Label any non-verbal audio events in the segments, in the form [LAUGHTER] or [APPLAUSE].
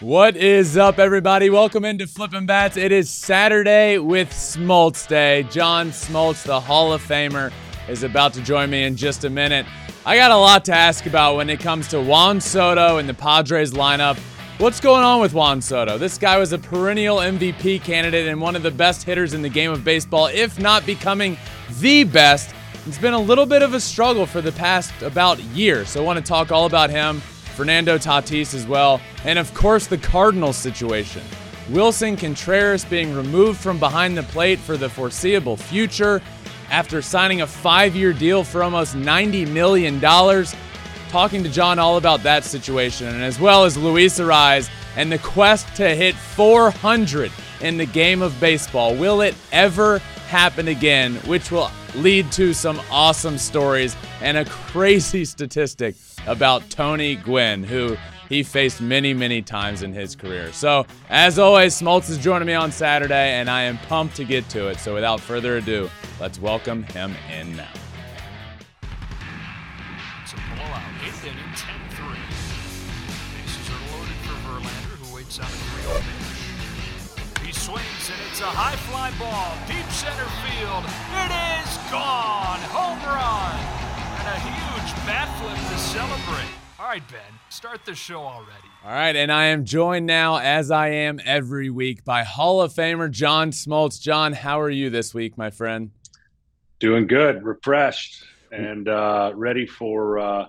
What is up, everybody? Welcome into Flippin' Bats. It is Saturday with Smoltz Day. John Smoltz, the Hall of Famer, is about to join me in just a minute. I got a lot to ask about when it comes to Juan Soto and the Padres lineup. What's going on with Juan Soto? This guy was a perennial MVP candidate and one of the best hitters in the game of baseball, if not becoming the best. It's been a little bit of a struggle for the past about year, so I want to talk all about him Fernando Tatis as well, and of course the Cardinals situation. Willson Contreras being removed from behind the plate for the foreseeable future after signing a five year deal for almost $90 million. Talking to John all about that situation, and as well as Luis Arraez and the quest to hit 400 in the game of baseball. Will it ever happen again? Which will lead to some awesome stories and a crazy [LAUGHS] statistic about Tony Gwynn, who he faced many, many times in his career. So, as always, Smoltz is joining me on Saturday, and I am pumped to get to it. So, without further ado, let's welcome him in now. It's a blowout, eighth inning, 10 3. Bases are loaded for Verlander, who waits a 3 0 it's a high fly ball. Deep center field. It is gone. Home run. And a huge bat flip to celebrate. All right, Ben, start the show already. All right, and I am joined now, as I am every week, by Hall of Famer John Smoltz. John, how are you this week, my friend? Doing good, refreshed, and uh, ready for uh,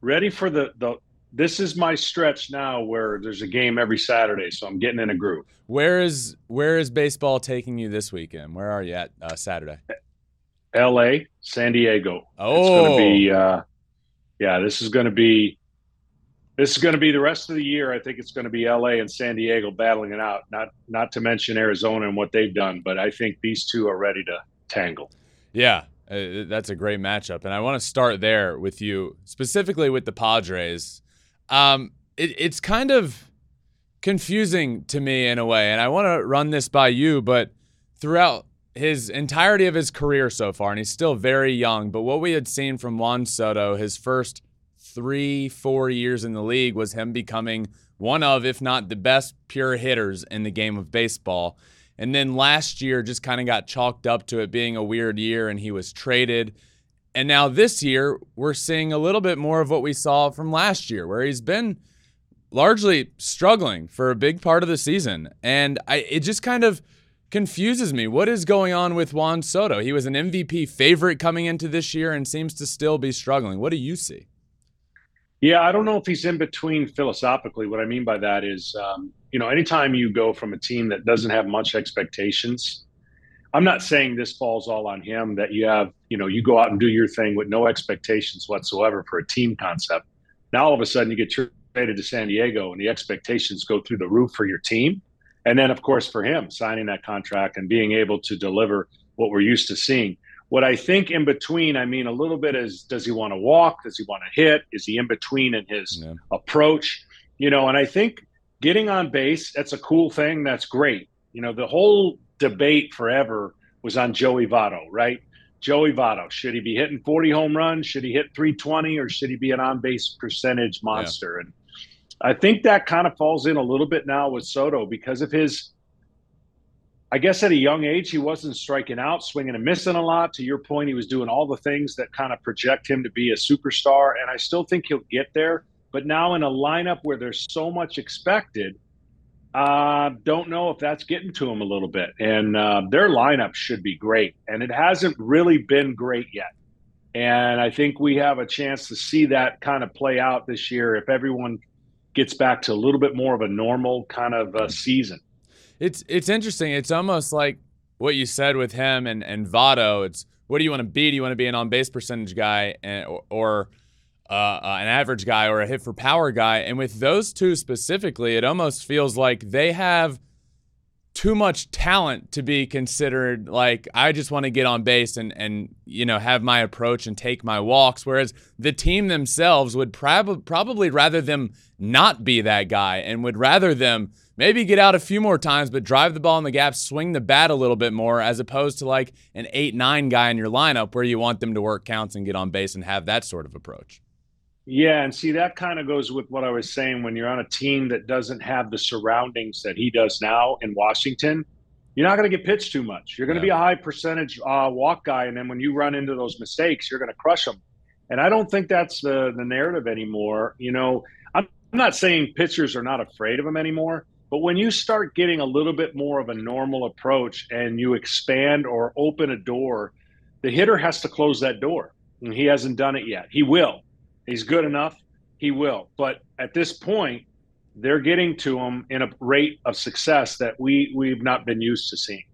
ready for the the. This is my stretch now, where there's a game every Saturday, so I'm getting in a groove. Where is where is baseball taking you this weekend? Where are you at uh, Saturday? L.A., San Diego. Oh, it's going to be. Uh, yeah, this is going to be. This is going to be the rest of the year. I think it's going to be L.A. and San Diego battling it out. Not not to mention Arizona and what they've done, but I think these two are ready to tangle. Yeah, uh, that's a great matchup, and I want to start there with you specifically with the Padres. Um, it, it's kind of confusing to me in a way, and I want to run this by you. But throughout his entirety of his career so far, and he's still very young, but what we had seen from Juan Soto, his first three, four years in the league, was him becoming one of, if not the best pure hitters in the game of baseball. And then last year just kind of got chalked up to it being a weird year, and he was traded. And now this year, we're seeing a little bit more of what we saw from last year, where he's been largely struggling for a big part of the season. And I, it just kind of confuses me. What is going on with Juan Soto? He was an MVP favorite coming into this year and seems to still be struggling. What do you see? Yeah, I don't know if he's in between philosophically. What I mean by that is, um, you know, anytime you go from a team that doesn't have much expectations, I'm not saying this falls all on him that you have, you know, you go out and do your thing with no expectations whatsoever for a team concept. Now all of a sudden you get traded to San Diego and the expectations go through the roof for your team. And then, of course, for him signing that contract and being able to deliver what we're used to seeing. What I think in between, I mean, a little bit is does he want to walk? Does he want to hit? Is he in between in his yeah. approach? You know, and I think getting on base, that's a cool thing. That's great. You know, the whole debate forever was on Joey Votto, right? Joey Votto, should he be hitting 40 home runs? Should he hit 320 or should he be an on base percentage monster? Yeah. And I think that kind of falls in a little bit now with Soto because of his I guess at a young age, he wasn't striking out, swinging and missing a lot. To your point, he was doing all the things that kind of project him to be a superstar. And I still think he'll get there. But now in a lineup where there's so much expected, uh, don't know if that's getting to him a little bit. And uh, their lineup should be great. And it hasn't really been great yet. And I think we have a chance to see that kind of play out this year if everyone gets back to a little bit more of a normal kind of uh, season it's it's interesting. It's almost like what you said with him and and Votto. It's what do you want to be? Do you want to be an on base percentage guy and or, or uh, uh, an average guy or a hit for power guy. And with those two specifically, it almost feels like they have too much talent to be considered like I just want to get on base and and you know have my approach and take my walks whereas the team themselves would prob- probably rather them not be that guy and would rather them maybe get out a few more times but drive the ball in the gap swing the bat a little bit more as opposed to like an 8-9 guy in your lineup where you want them to work counts and get on base and have that sort of approach. Yeah, and see that kind of goes with what I was saying when you're on a team that doesn't have the surroundings that he does now in Washington. You're not going to get pitched too much. You're going to yeah. be a high percentage uh, walk guy, and then when you run into those mistakes, you're going to crush them. And I don't think that's the the narrative anymore. You know, I'm not saying pitchers are not afraid of him anymore, but when you start getting a little bit more of a normal approach and you expand or open a door, the hitter has to close that door. And he hasn't done it yet. He will he's good enough, he will. But at this point, they're getting to him in a rate of success that we we've not been used to seeing.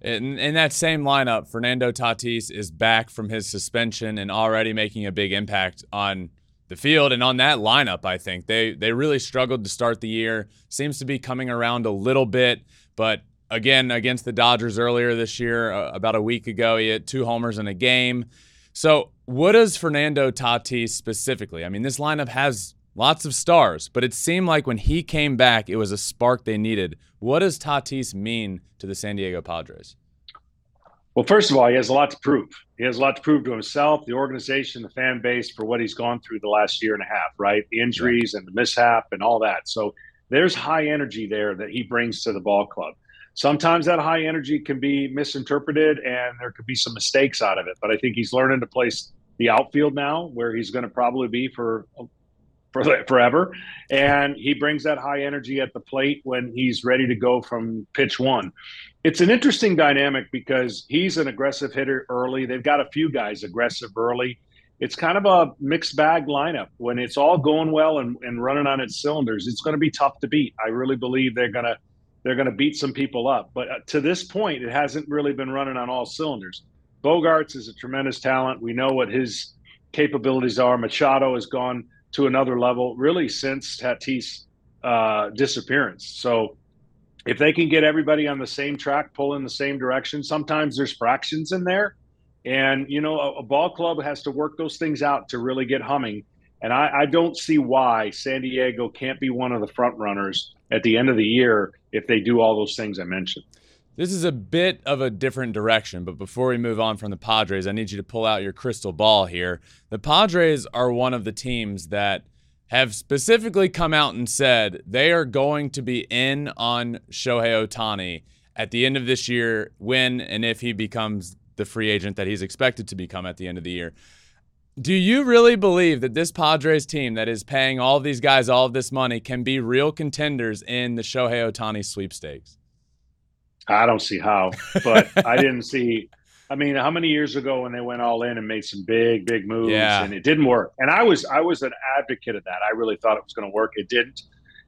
In, in that same lineup, Fernando Tatis is back from his suspension and already making a big impact on the field and on that lineup. I think they they really struggled to start the year. Seems to be coming around a little bit, but again against the Dodgers earlier this year, uh, about a week ago, he had two homers in a game. So, what does Fernando Tatis specifically? I mean, this lineup has lots of stars, but it seemed like when he came back, it was a spark they needed. What does Tatis mean to the San Diego Padres? Well, first of all, he has a lot to prove. He has a lot to prove to himself, the organization, the fan base for what he's gone through the last year and a half, right? The injuries and the mishap and all that. So there's high energy there that he brings to the ball club sometimes that high energy can be misinterpreted and there could be some mistakes out of it. But I think he's learning to place the outfield now, where he's going to probably be for for forever. And he brings that high energy at the plate when he's ready to go from pitch one. It's an interesting dynamic because he's an aggressive hitter early. They've got a few guys aggressive early. It's kind of a mixed bag lineup. When it's all going well and, and running on its cylinders, it's going to be tough to beat. I really believe they're going to they're going to beat some people up. But uh, to this point, it hasn't really been running on all cylinders. Bogaerts is a tremendous talent. We know what his capabilities are. Machado has gone to another level really since Tatis' uh, disappearance. So if they can get everybody on the same track, pull in the same direction, sometimes there's fractions in there. And, you know, a, a ball club has to work those things out to really get humming. And I, I don't see why San Diego can't be one of the front runners at the end of the year if they do all those things I mentioned. This is a bit of a different direction, but before we move on from the Padres, I need you to pull out your crystal ball here. The Padres are one of the teams that have specifically come out and said they are going to be in on Shohei Ohtani at the end of this year when and if he becomes the free agent that he's expected to become at the end of the year. Do you really believe that this Padres team that is paying all these guys all of this money can be real contenders in the Shohei Ohtani sweepstakes? I don't see how, but [LAUGHS] I didn't see. I mean, how many years ago when they went all in and made some big, big moves yeah. and it didn't work? And I was, I was an advocate of that. I really thought it was going to work. It didn't,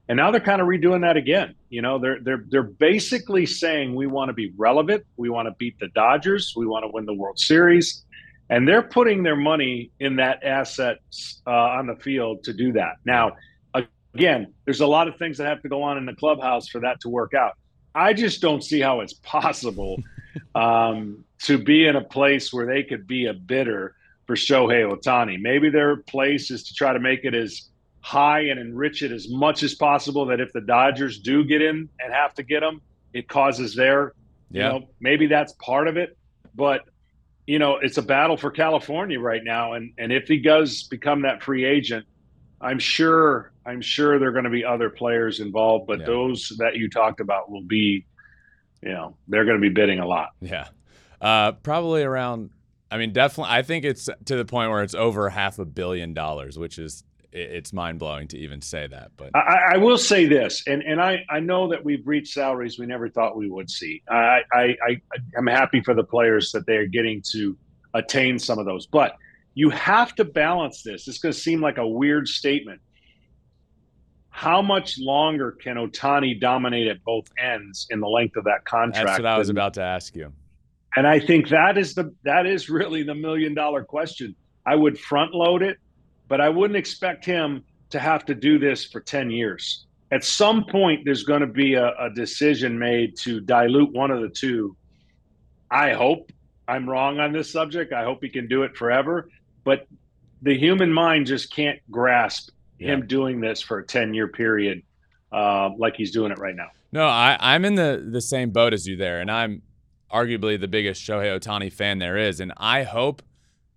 and now they're kind of redoing that again. You know, they're they're they're basically saying we want to be relevant, we want to beat the Dodgers, we want to win the World Series, and they're putting their money in that asset uh, on the field to do that. Now, again, there's a lot of things that have to go on in the clubhouse for that to work out. I just don't see how it's [LAUGHS] possible um, to be in a place where they could be a bidder for Shohei Ohtani. Maybe their place is to try to make it as high and enrich it as much as possible that if the Dodgers do get in and have to get them, it causes their, yeah. you know, maybe that's part of it. But you know, it's a battle for California right now. And and if he does become that free agent, I'm sure I'm sure there are going to be other players involved, but yeah. those that you talked about will be, you know, they're going to be bidding a lot. Yeah, uh, probably around. I mean, definitely. I think it's to the point where it's over half a billion dollars, which is it's mind blowing to even say that. But I, I, will say this, and and I I know that we've reached salaries we never thought we would see. I I, I am happy for the players that they are getting to attain some of those, but you have to balance this. It's going to seem like a weird statement. How much longer can Ohtani dominate at both ends in the length of that contract? That's what I was about to ask you. And I think that is the that is really the million dollar question. I would front load it but I wouldn't expect him to have to do this for 10 years. At some point, there's going to be a, a decision made to dilute one of the two. I hope I'm wrong on this subject. I hope he can do it forever. But the human mind just can't grasp yeah. him doing this for a 10 year period uh, like he's doing it right now. No, I, I'm in the, the same boat as you there. And I'm arguably the biggest Shohei Ohtani fan there is. And I hope,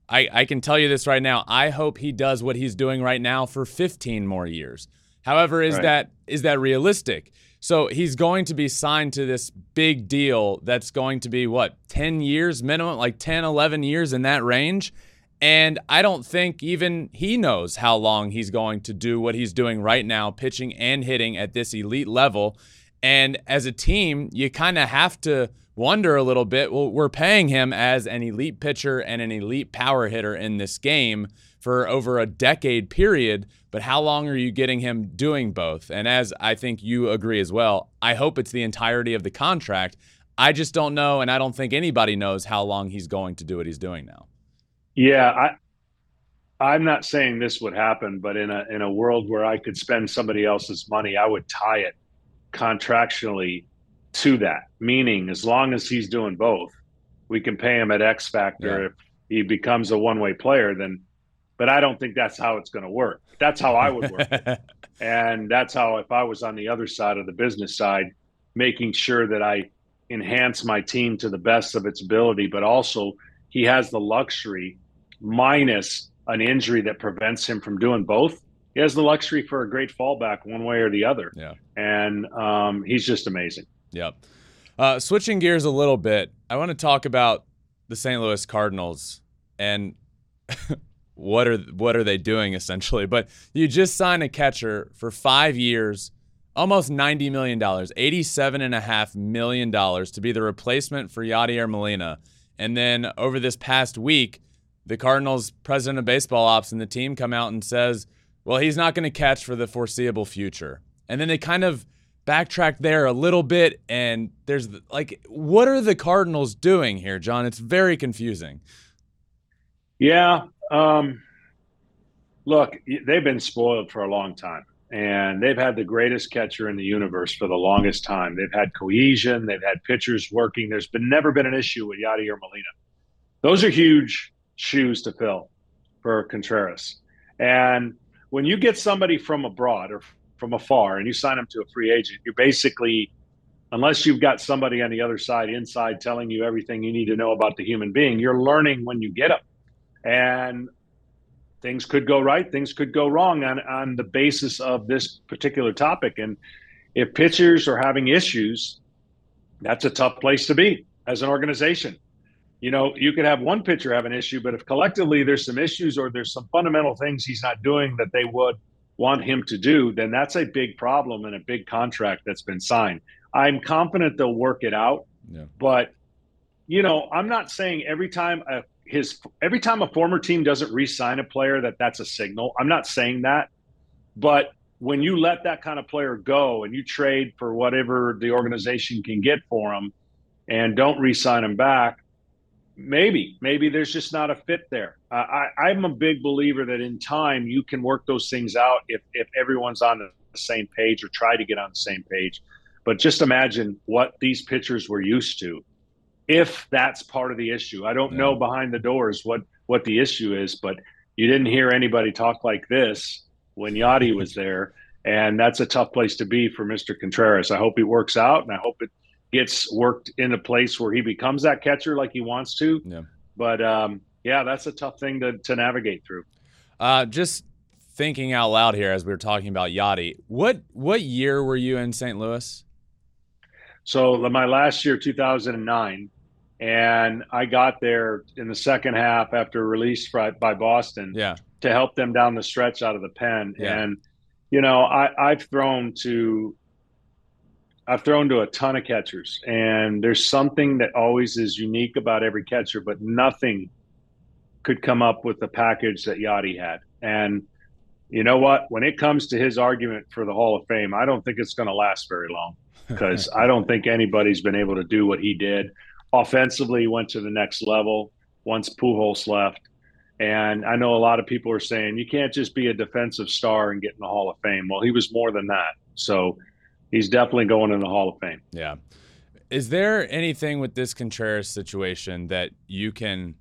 I, I can tell you this right now, I hope he does what he's doing right now for 15 more years. However, is right. that is that realistic? So he's going to be signed to this big deal that's going to be what, 10 years minimum, like 10, 11 years in that range. And I don't think even he knows how long he's going to do what he's doing right now, pitching and hitting at this elite level. And as a team, you kind of have to wonder a little bit well, we're paying him as an elite pitcher and an elite power hitter in this game for over a decade period. But how long are you getting him doing both? And as I think you agree as well, I hope it's the entirety of the contract. I just don't know, and I don't think anybody knows how long he's going to do what he's doing now. Yeah, I I'm not saying this would happen, but in a in a world where I could spend somebody else's money, I would tie it contractually to that. Meaning, as long as he's doing both, we can pay him at X factor. Yeah. If he becomes a one way player, then. But I don't think that's how it's going to work. That's how I would work, [LAUGHS] and that's how if I was on the other side of the business side, making sure that I enhance my team to the best of its ability, but also he has the luxury minus an injury that prevents him from doing both, he has the luxury for a great fallback one way or the other. Yeah. And um, he's just amazing. Yep. Uh, switching gears a little bit, I want to talk about the St. Louis Cardinals and [LAUGHS] what are what are they doing essentially. But you just signed a catcher for five years, almost ninety million dollars, eighty-seven and a half million dollars to be the replacement for Yadier Molina. And then over this past week, the Cardinals president of baseball ops and the team come out and says, well, he's not going to catch for the foreseeable future. And then they kind of backtrack there a little bit and there's like what are the Cardinals doing here, John? It's very confusing. Yeah, um look, they've been spoiled for a long time and they've had the greatest catcher in the universe for the longest time. They've had cohesion, they've had pitchers working. There's been never been an issue with Yadier Molina. Those are huge shoes to fill for Contreras. And when you get somebody from abroad or from afar and you sign them to a free agent, you're basically, unless you've got somebody on the other side inside telling you everything you need to know about the human being, you're learning when you get them. And things could go right, things could go wrong on, on the basis of this particular topic. And if pitchers are having issues, that's a tough place to be as an organization you know, you could have one pitcher have an issue, but if collectively there's some issues or there's some fundamental things he's not doing that they would want him to do, then that's a big problem and a big contract that's been signed. I'm confident they'll work it out, yeah. but you know, I'm not saying every time a, his every time a former team doesn't re-sign a player that that's a signal. I'm not saying that, but when you let that kind of player go and you trade for whatever the organization can get for him and don't re-sign him back maybe maybe there's just not a fit there. Uh, I, i'm a big believer that in time you can work those things out if, if everyone's on the same page or try to get on the same page. But just imagine what these pitchers were used to if that's part of the issue. I don't yeah. know behind the doors what what the issue is but you didn't hear anybody talk like this when yadi was there. And that's a tough place to be for mr contreras. I hope it works out and i hope it gets worked in a place where he becomes that catcher like he wants to. Yeah. But um, yeah, that's a tough thing to, to navigate through. Uh, just thinking out loud here as we were talking about Yadi, what what year were you in St. Louis? So my last year, 2009, and I got there in the second half after release by, by Boston. Yeah. To help them down the stretch out of the pen, yeah. and you know I, I've thrown to I've thrown to a ton of catchers, and there's something that always is unique about every catcher, but nothing could come up with the package that Yadi had. And you know what? When it comes to his argument for the Hall of Fame, I don't think it's going to last very long [LAUGHS] because I don't think anybody's been able to do what he did. Offensively, he went to the next level once Pujols left. And I know a lot of people are saying you can't just be a defensive star and get in the Hall of Fame. Well, he was more than that. So he's definitely going in the Hall of Fame. Yeah. Is there anything with this Contreras situation that you can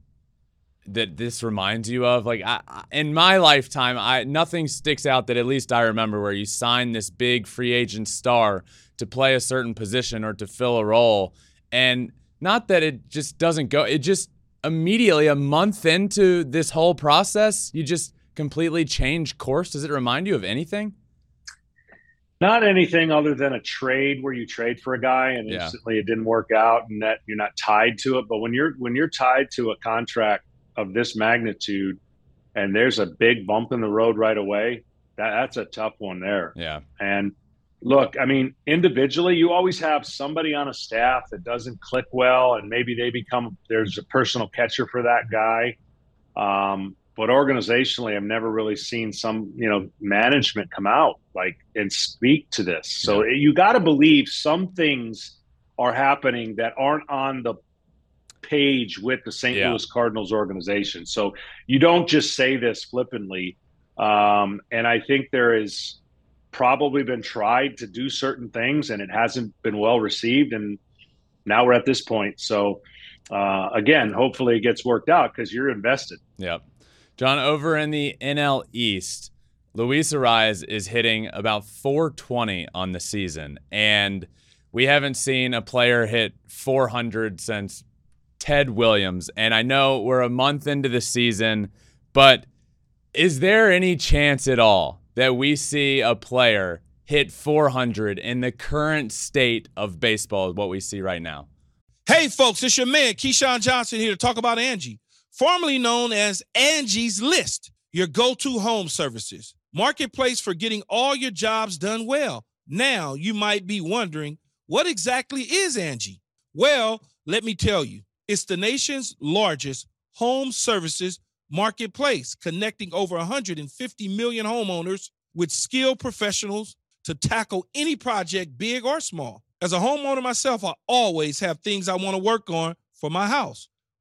that this reminds you of? Like I, in my lifetime, I nothing sticks out that at least I remember where you sign this big free agent star to play a certain position or to fill a role, and not that it just doesn't go. It just immediately a month into this whole process, you just completely change course. Does it remind you of anything? Not anything other than a trade where you trade for a guy and yeah. instantly it didn't work out and that you're not tied to it. But when you're when you're tied to a contract of this magnitude and there's a big bump in the road right away, that, that's a tough one there. Yeah. And look, I mean, individually, you always have somebody on a staff that doesn't click well, and maybe they become there's a personal catcher for that guy. Um, but organizationally, I've never really seen some, you know, management come out like and speak to this. So yeah. you got to believe some things are happening that aren't on the page with the St. Yeah. Louis Cardinals organization. So you don't just say this flippantly. Um, and I think there is probably been tried to do certain things and it hasn't been well received. And now we're at this point. So uh, again, hopefully it gets worked out because you're invested. Yep. John, over in the NL East, Luis Arraez is hitting about 420 on the season. And we haven't seen a player hit 400 since Ted Williams. And I know we're a month into the season, but is there any chance at all that we see a player hit 400 in the current state of baseball, what we see right now? Hey, folks, it's your man, Keyshawn Johnson, here to talk about Angie formerly known as Angie's List, your go to home services. Marketplace for getting all your jobs done well. Now, you might be wondering, what exactly is Angie? Well, let me tell you, it's the nation's largest home services marketplace, connecting over 150 million homeowners with skilled professionals to tackle any project, big or small. As a homeowner myself, I always have things I want to work on for my house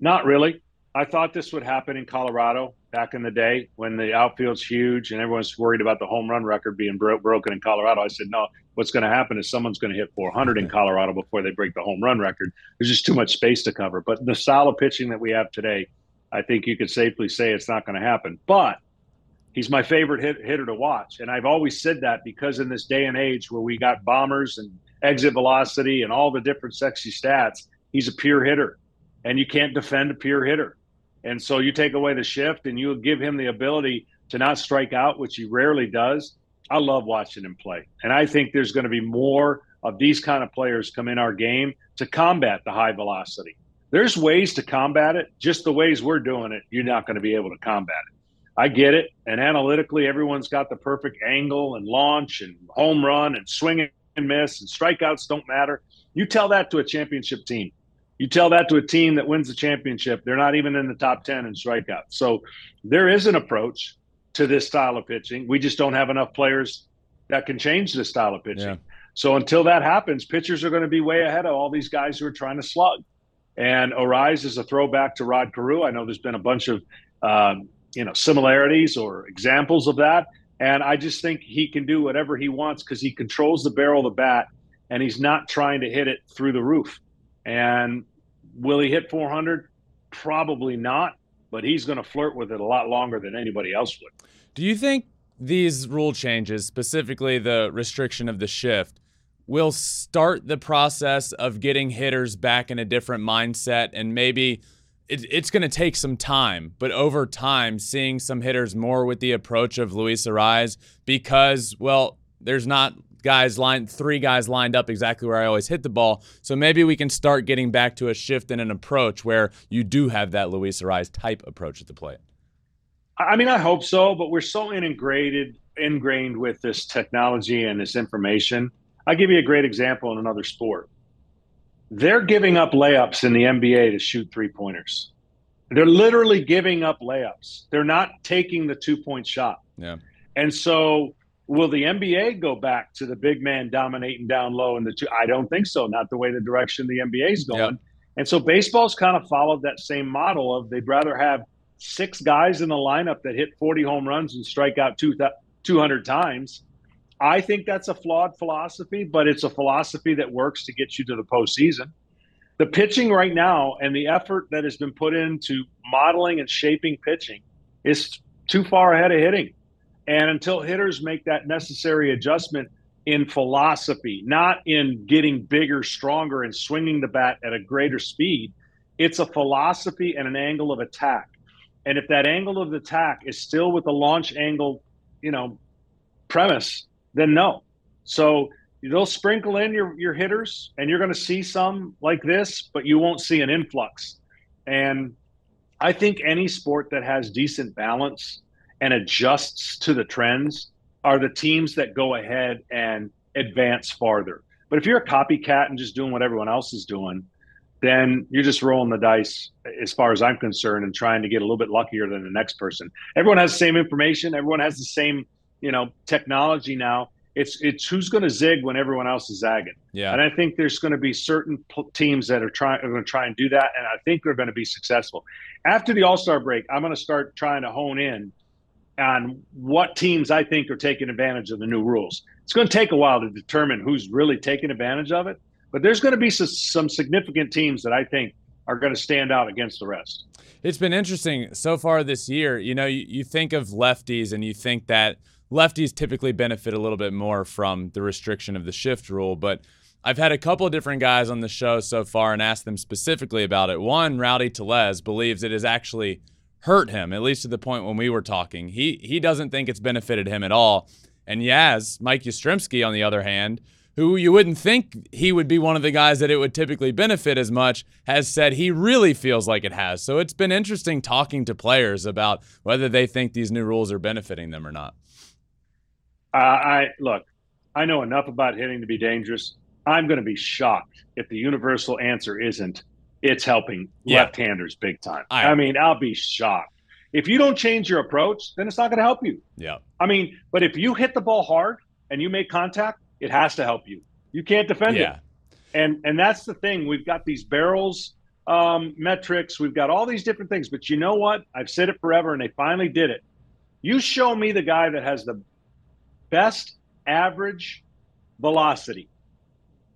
Not really. I thought this would happen in Colorado back in the day when the outfield's huge and everyone's worried about the home run record being bro- broken in Colorado. I said, no, what's going to happen is someone's going to hit 400 in Colorado before they break the home run record. There's just too much space to cover. But the style of pitching that we have today, I think you could safely say it's not going to happen. But he's my favorite hit, hitter to watch. And I've always said that because in this day and age where we got bombers and exit velocity and all the different sexy stats, he's a pure hitter and you can't defend a pure hitter. And so you take away the shift and you give him the ability to not strike out, which he rarely does. I love watching him play. And I think there's going to be more of these kind of players come in our game to combat the high velocity. There's ways to combat it, just the ways we're doing it, you're not going to be able to combat it. I get it. And analytically, everyone's got the perfect angle and launch and home run and swing and miss and strikeouts don't matter. You tell that to a championship team. You tell that to a team that wins the championship, they're not even in the top 10 in strikeouts. So there is an approach to this style of pitching. We just don't have enough players that can change this style of pitching. Yeah. So until that happens, pitchers are going to be way ahead of all these guys who are trying to slug. And Arraez is a throwback to Rod Carew. I know there's been a bunch of um, you know similarities or examples of that. And I just think he can do whatever he wants because he controls the barrel of the bat and he's not trying to hit it through the roof. And will he hit 400? Probably not. but he's going to flirt with it a lot longer than anybody else would. Do you think these rule changes, specifically the restriction of the shift, will start the process of getting hitters back in a different mindset and maybe it, it's going to take some time, but over time, seeing some hitters more with the approach of Luis Arraez because, well, there's not guys lined, three guys lined up exactly where I always hit the ball. So maybe we can start getting back to a shift in an approach where you do have that Luis Arraez type approach at the plate. I mean, I hope so, but we're so integrated, ingrained with this technology and this information. I'll give you a great example in another sport. They're giving up layups in the NBA to shoot three pointers. They're literally giving up layups. They're not taking the two point shot. Yeah. And so, will the NBA go back to the big man dominating down low in the two? I don't think so. Not the way the direction the NBA is going. Yep. And so, baseball's kind of followed that same model of they'd rather have six guys in the lineup that hit 40 home runs and strike out two, 200 times I think that's a flawed philosophy, but it's a philosophy that works to get you to the postseason. The pitching right now and the effort that has been put into modeling and shaping pitching is too far ahead of hitting. And until hitters make that necessary adjustment in philosophy, not in getting bigger, stronger, and swinging the bat at a greater speed, it's a philosophy and an angle of attack. And if that angle of attack is still with the launch angle, you know, premise, then no. So they'll sprinkle in your, your hitters and you're going to see some like this, but you won't see an influx. And I think any sport that has decent balance and adjusts to the trends are the teams that go ahead and advance farther. But if you're a copycat and just doing what everyone else is doing, then you're just rolling the dice as far as I'm concerned and trying to get a little bit luckier than the next person. Everyone has the same information, everyone has the same you know technology now it's it's who's going to zig when everyone else is zagging. Yeah. And I think there's going to be certain teams that are trying are going to try and do that, and I think they're going to be successful. After the All Star break, I'm going to start trying to hone in on what teams I think are taking advantage of the new rules. It's going to take a while to determine who's really taking advantage of it, but there's going to be some, some significant teams that I think are going to stand out against the rest. It's been interesting so far this year. You know, you, you think of lefties and you think that lefties typically benefit a little bit more from the restriction of the shift rule, but I've had a couple of different guys on the show so far and asked them specifically about it. One, Rowdy Tellez believes it is actually hurt him, at least to the point when we were talking. He he doesn't think it's benefited him at all. And Yaz, Mike Yastrzemski, on the other hand, who you wouldn't think he would be one of the guys that it would typically benefit as much, has said he really feels like it has. So it's been interesting talking to players about whether they think these new rules are benefiting them or not. Uh, I look, I know enough about hitting to be dangerous. I'm going to be shocked if the universal answer isn't it's helping yeah. left-handers big time. I, I mean, I'll be shocked. If you don't change your approach, then it's not going to help you. Yeah. I mean, but if you hit the ball hard and you make contact, it has to help you. You can't defend yeah. it. And and that's the thing. We've got these barrels um, metrics. We've got all these different things. But you know what? I've said it forever, and they finally did it. You show me the guy that has the best average velocity.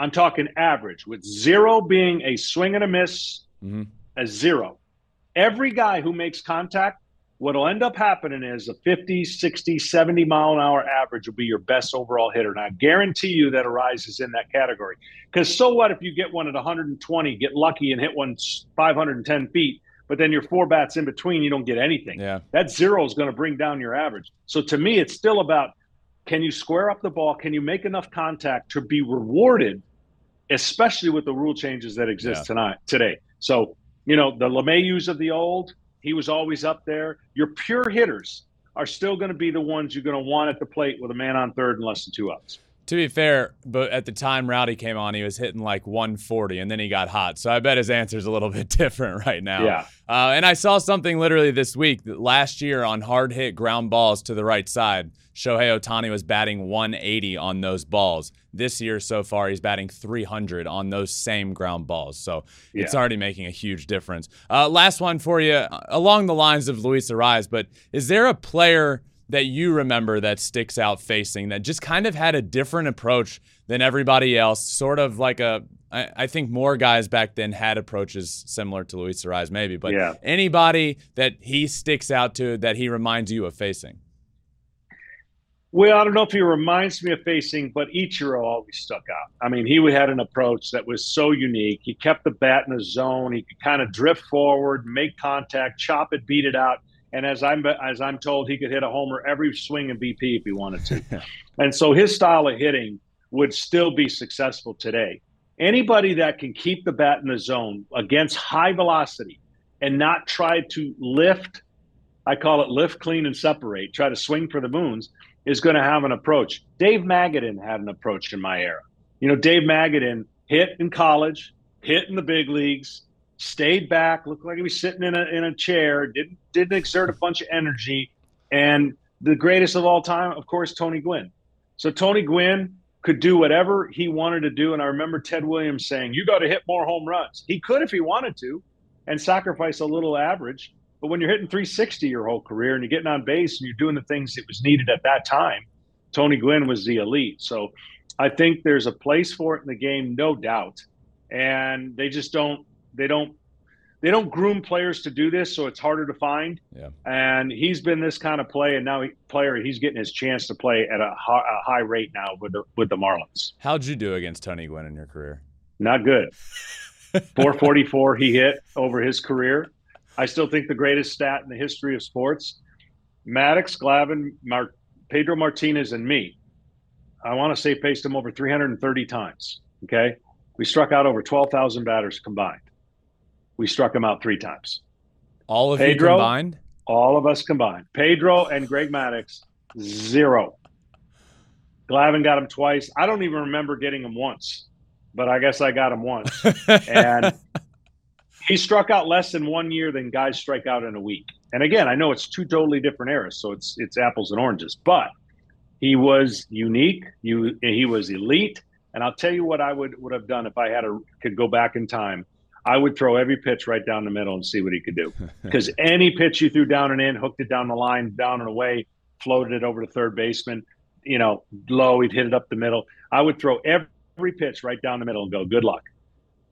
I'm talking average, with zero being a swing and a miss, mm-hmm. a zero. Every guy who makes contact, what'll end up happening is a 50, 60, 70 mile an hour average will be your best overall hitter. And I guarantee you that Arraez is in that category. Because so what if you get one at 120, get lucky and hit one 510 feet, but then your four bats in between, you don't get anything. Yeah. That zero is going to bring down your average. So to me, it's still about can you square up the ball? Can you make enough contact to be rewarded, especially with the rule changes that exist yeah. tonight today? So, you know, the Lemayus of the old, he was always up there. Your pure hitters are still going to be the ones you're going to want at the plate with a man on third and less than two outs. To be fair, but at the time Rowdy came on, he was hitting like 140, and then he got hot. So I bet his answer is a little [LAUGHS] bit different right now. Yeah. Uh, and I saw something literally this week that last year on hard hit ground balls to the right side, Shohei Ohtani was batting 180 on those balls. This year so far, he's batting 300 on those same ground balls. So yeah. it's already making a huge difference. Uh, last one for you, uh, along the lines of Luis Arraez, but is there a player that you remember that sticks out facing that just kind of had a different approach than everybody else, sort of like a I, I think more guys back then had approaches similar to Luis Arraez, maybe, but Yeah. anybody that he sticks out to that he reminds you of facing. Well, I don't know if he reminds me of facing, but Ichiro always stuck out. I mean, he had an approach that was so unique. He kept the bat in the zone. He could kind of drift forward, make contact, chop it, beat it out. And as I'm as I'm told, he could hit a homer every swing in BP if he wanted to. [LAUGHS] and so his style of hitting would still be successful today. Anybody that can keep the bat in the zone against high velocity and not try to lift, I call it lift, clean, and separate, try to swing for the moons, is going to have an approach. Dave Magadan had an approach in my era. You know, Dave Magadan hit in college, hit in the big leagues, stayed back, looked like he was sitting in a in a chair, didn't didn't exert a bunch of energy, and the greatest of all time, of course, Tony Gwynn. So Tony Gwynn could do whatever he wanted to do, and I remember Ted Williams saying, "You got to hit more home runs." He could if he wanted to, and sacrifice a little average. But when you're hitting 360 your whole career and you're getting on base and you're doing the things that was needed at that time, Tony Gwynn was the elite. So I think there's a place for it in the game, no doubt. And they just don't they don't they don't groom players to do this, so it's harder to find. Yeah. And he's been this kind of play, and now he, player he's getting his chance to play at a high, a high rate now with the with the Marlins. How'd you do against Tony Gwynn in your career? Not good. [LAUGHS] 444 he hit over his career. I still think the greatest stat in the history of sports. Maddux, Glavine, Mar- Pedro Martinez, and me. I want to say faced him over 330 times. Okay. We struck out over 12,000 batters combined. We struck him out three times. All of Pedro? you combined? All of us combined. Pedro and Greg Maddux, zero. Glavine got him twice. I don't even remember getting him once, but I guess I got him once. and [LAUGHS] he struck out less in one year than guys strike out in a week. And again, I know it's two totally different eras, so it's it's apples and oranges. But he was unique. You he was elite. And I'll tell you what I would would have done if I had a could go back in time. I would throw every pitch right down the middle and see what he could do. [LAUGHS] Because any pitch you threw down and in, hooked it down the line, down and away, floated it over to third baseman, you know, low, he'd hit it up the middle. I would throw every pitch right down the middle and go, good luck.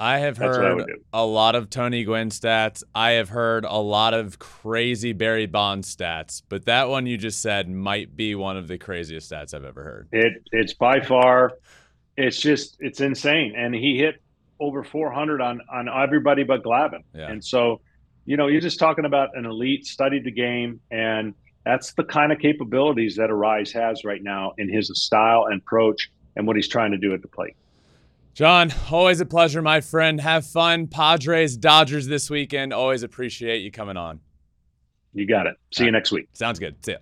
I have That's heard do. a lot of Tony Gwynn stats. I have heard a lot of crazy Barry Bonds stats, but that one you just said might be one of the craziest stats I've ever heard. It it's by far, it's just it's insane, and he hit over 400 on on everybody but Glavine, Yeah. and so you know you're just talking about an elite, studied the game, and that's the kind of capabilities that Arraez has right now in his style and approach and what he's trying to do at the plate. John, always a pleasure, my friend. Have fun. Padres, Dodgers this weekend. Always appreciate you coming on. You got it. See you next week. Sounds good. See ya.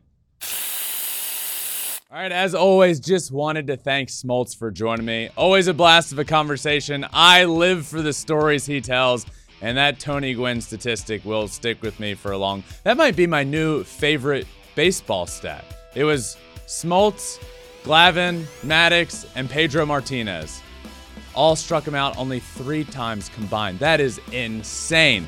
All right, as always, just wanted to thank Smoltz for joining me. Always a blast of a conversation. I live for the stories he tells, and that Tony Gwynn statistic will stick with me for a long. That might be my new favorite baseball stat. It was Smoltz, Glavine, Maddux, and Pedro Martinez. All struck him out only three times combined. That is insane.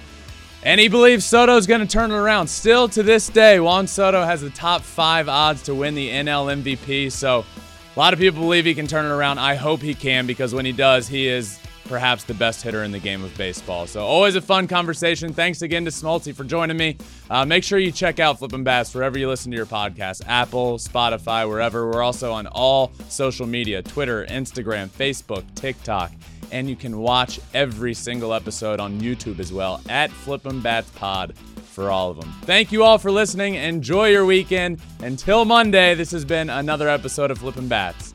And he believes Soto's going to turn it around. Still to this day, Juan Soto has the top five odds to win the NL MVP. So a lot of people believe he can turn it around. I hope he can because when he does, he is perhaps the best hitter in the game of baseball. So always a fun conversation. Thanks again to Smolty for joining me. Uh, make sure you check out Flippin' Bats wherever you listen to your podcast Apple, Spotify, wherever. We're also on all social media Twitter, Instagram, Facebook, TikTok and you can watch every single episode on YouTube as well at Flippin' Bats Pod for all of them. Thank you all for listening. Enjoy your weekend. Until Monday, this has been another episode of Flippin' Bats.